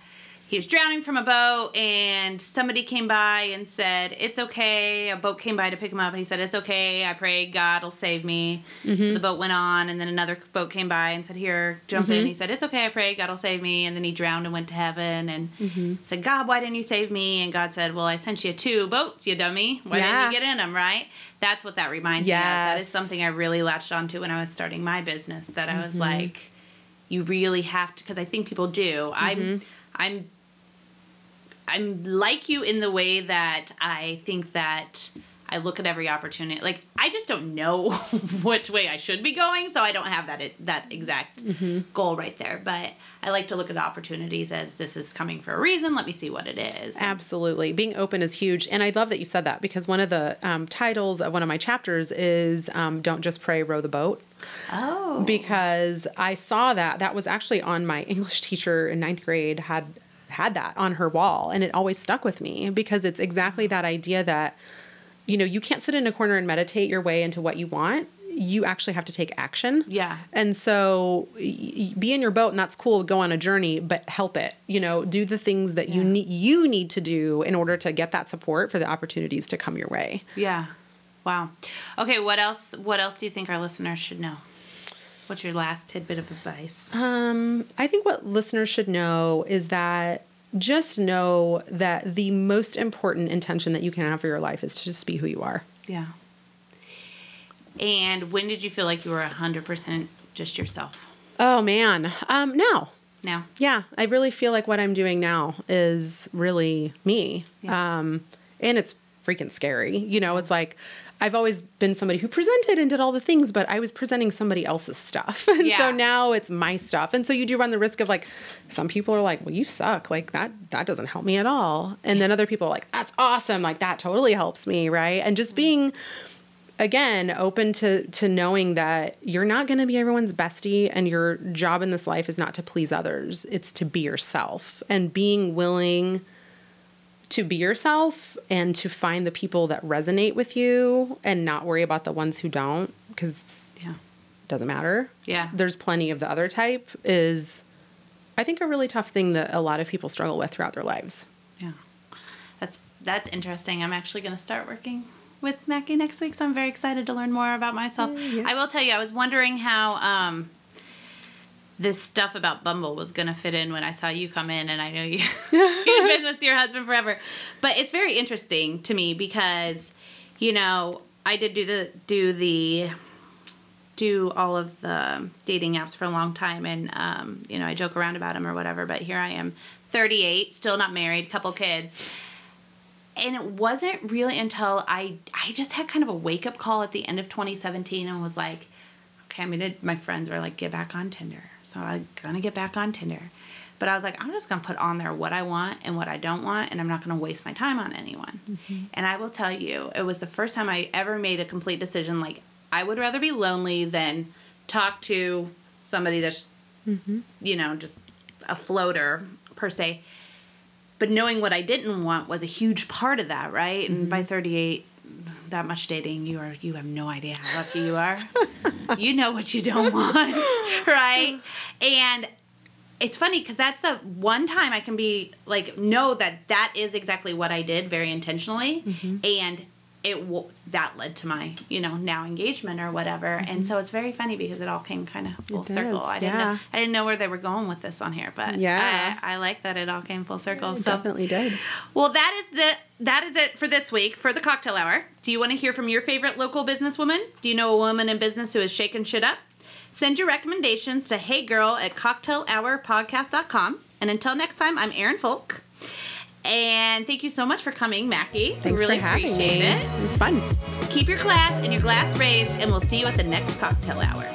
he was drowning from a boat and somebody came by and said, It's okay. A boat came by to pick him up and he said, It's okay. I pray God will save me. So the boat went on and then another boat came by and said, Here, jump in. He said, It's okay. I pray God will save me. And then he drowned and went to heaven and said, God, why didn't you save me? And God said, Well, I sent you two boats, you dummy. Why Yeah. didn't you get in them, right? That's what that reminds me of. That is something I really latched onto when I was starting my business. That I was Mm-hmm. like, you really have to, because I think people do. I'm, Mm-hmm. I'm, I'm like you in the way that I think that I look at every opportunity. Like I just don't know which way I should be going, so I don't have that that exact Mm-hmm. goal right there. But I like to look at opportunities as this is coming for a reason. Let me see what it is. Absolutely. Being open is huge. And I love that you said that because one of the um, titles of one of my chapters is um, Don't Just Pray, Row the Boat. Oh, Because I saw that. That was actually on my English teacher in ninth grade had had that on her wall. And it always stuck with me because it's exactly that idea that, you know, you can't sit in a corner and meditate your way into what you want. You actually have to take action. yeah. And so be in your boat and that's cool, go on a journey, but help it. You know, do the things that you need you need to do in order to get that support for the opportunities to come your way. Yeah. Wow. Okay, what else what else do you think our listeners should know? What's your last tidbit of advice? Um, I think what listeners should know is that just know that the most important intention that you can have for your life is to just be who you are. Yeah. And when did you feel like you were 100% just yourself? Oh man. Um, now. Now? Yeah, I really feel like what I'm doing now is really me. Yeah. Um, and it's freaking scary. You know, it's like I've always been somebody who presented and did all the things, but I was presenting somebody else's stuff. And Yeah. so now it's my stuff. And so you do run the risk of like some people are like, "Well, you suck. Like that that doesn't help me at all." And then other people are like, "That's awesome. Like that totally helps me." Right? And just mm-hmm. being again open to to knowing that you're not going to be everyone's bestie and your job in this life is not to please others it's to be yourself and being willing to be yourself and to find the people that resonate with you and not worry about the ones who don't because Yeah. it doesn't matter Yeah. there's plenty of the other type is i think a really tough thing that a lot of people struggle with throughout their lives Yeah. That's that's interesting. I'm actually going to start working with Maki next week, so I'm very excited to learn more about myself. I will tell you, I was wondering how um, this stuff about Bumble was going to fit in when I saw you come in, and I know you you've been with your husband forever. But it's very interesting to me because, you know, I did do the do the do all of the dating apps for a long time and um, you know i joke around about them or whatever but here i am 38 still not married couple kids and it wasn't really until i i just had kind of a wake-up call at the end of 2017 and was like okay, I'm gonna. My friends were like, get back on Tinder. So I'm gonna get back on Tinder. But I was like, I'm just gonna put on there what I want and what I don't want, and I'm not gonna waste my time on anyone. Mm-hmm. And I will tell you, it was the first time I ever made a complete decision. Like, I would rather be lonely than talk to somebody that's, Mm-hmm. you know, just a floater per se. But knowing what I didn't want was a huge part of that, right? And by 38, that much dating, you are you have no idea how lucky you are. you know what you don't want, right? And it's funny because that's the one time I can be like, know that that is exactly what I did very intentionally, mm-hmm. and it w- that led to my you know now engagement or whatever. And mm-hmm. so it's very funny because it all came kind of full It circle. does, I didn't know I didn't know where they were going with this on here, but Yeah. I, I like that it all came full circle. It so definitely did. well, that is the that is it for this week for the cocktail hour. Do you want to hear from your favorite local businesswoman? Do you know a woman in business who is shaking shit up? Send your recommendations to heygirl at cocktailhourpodcast.com. And until next time, I'm Erin Folk. And thank you so much for coming, Maki. Thanks really for having appreciate me. it. It was fun. Keep your class and your glass raised, and we'll see you at the next cocktail hour.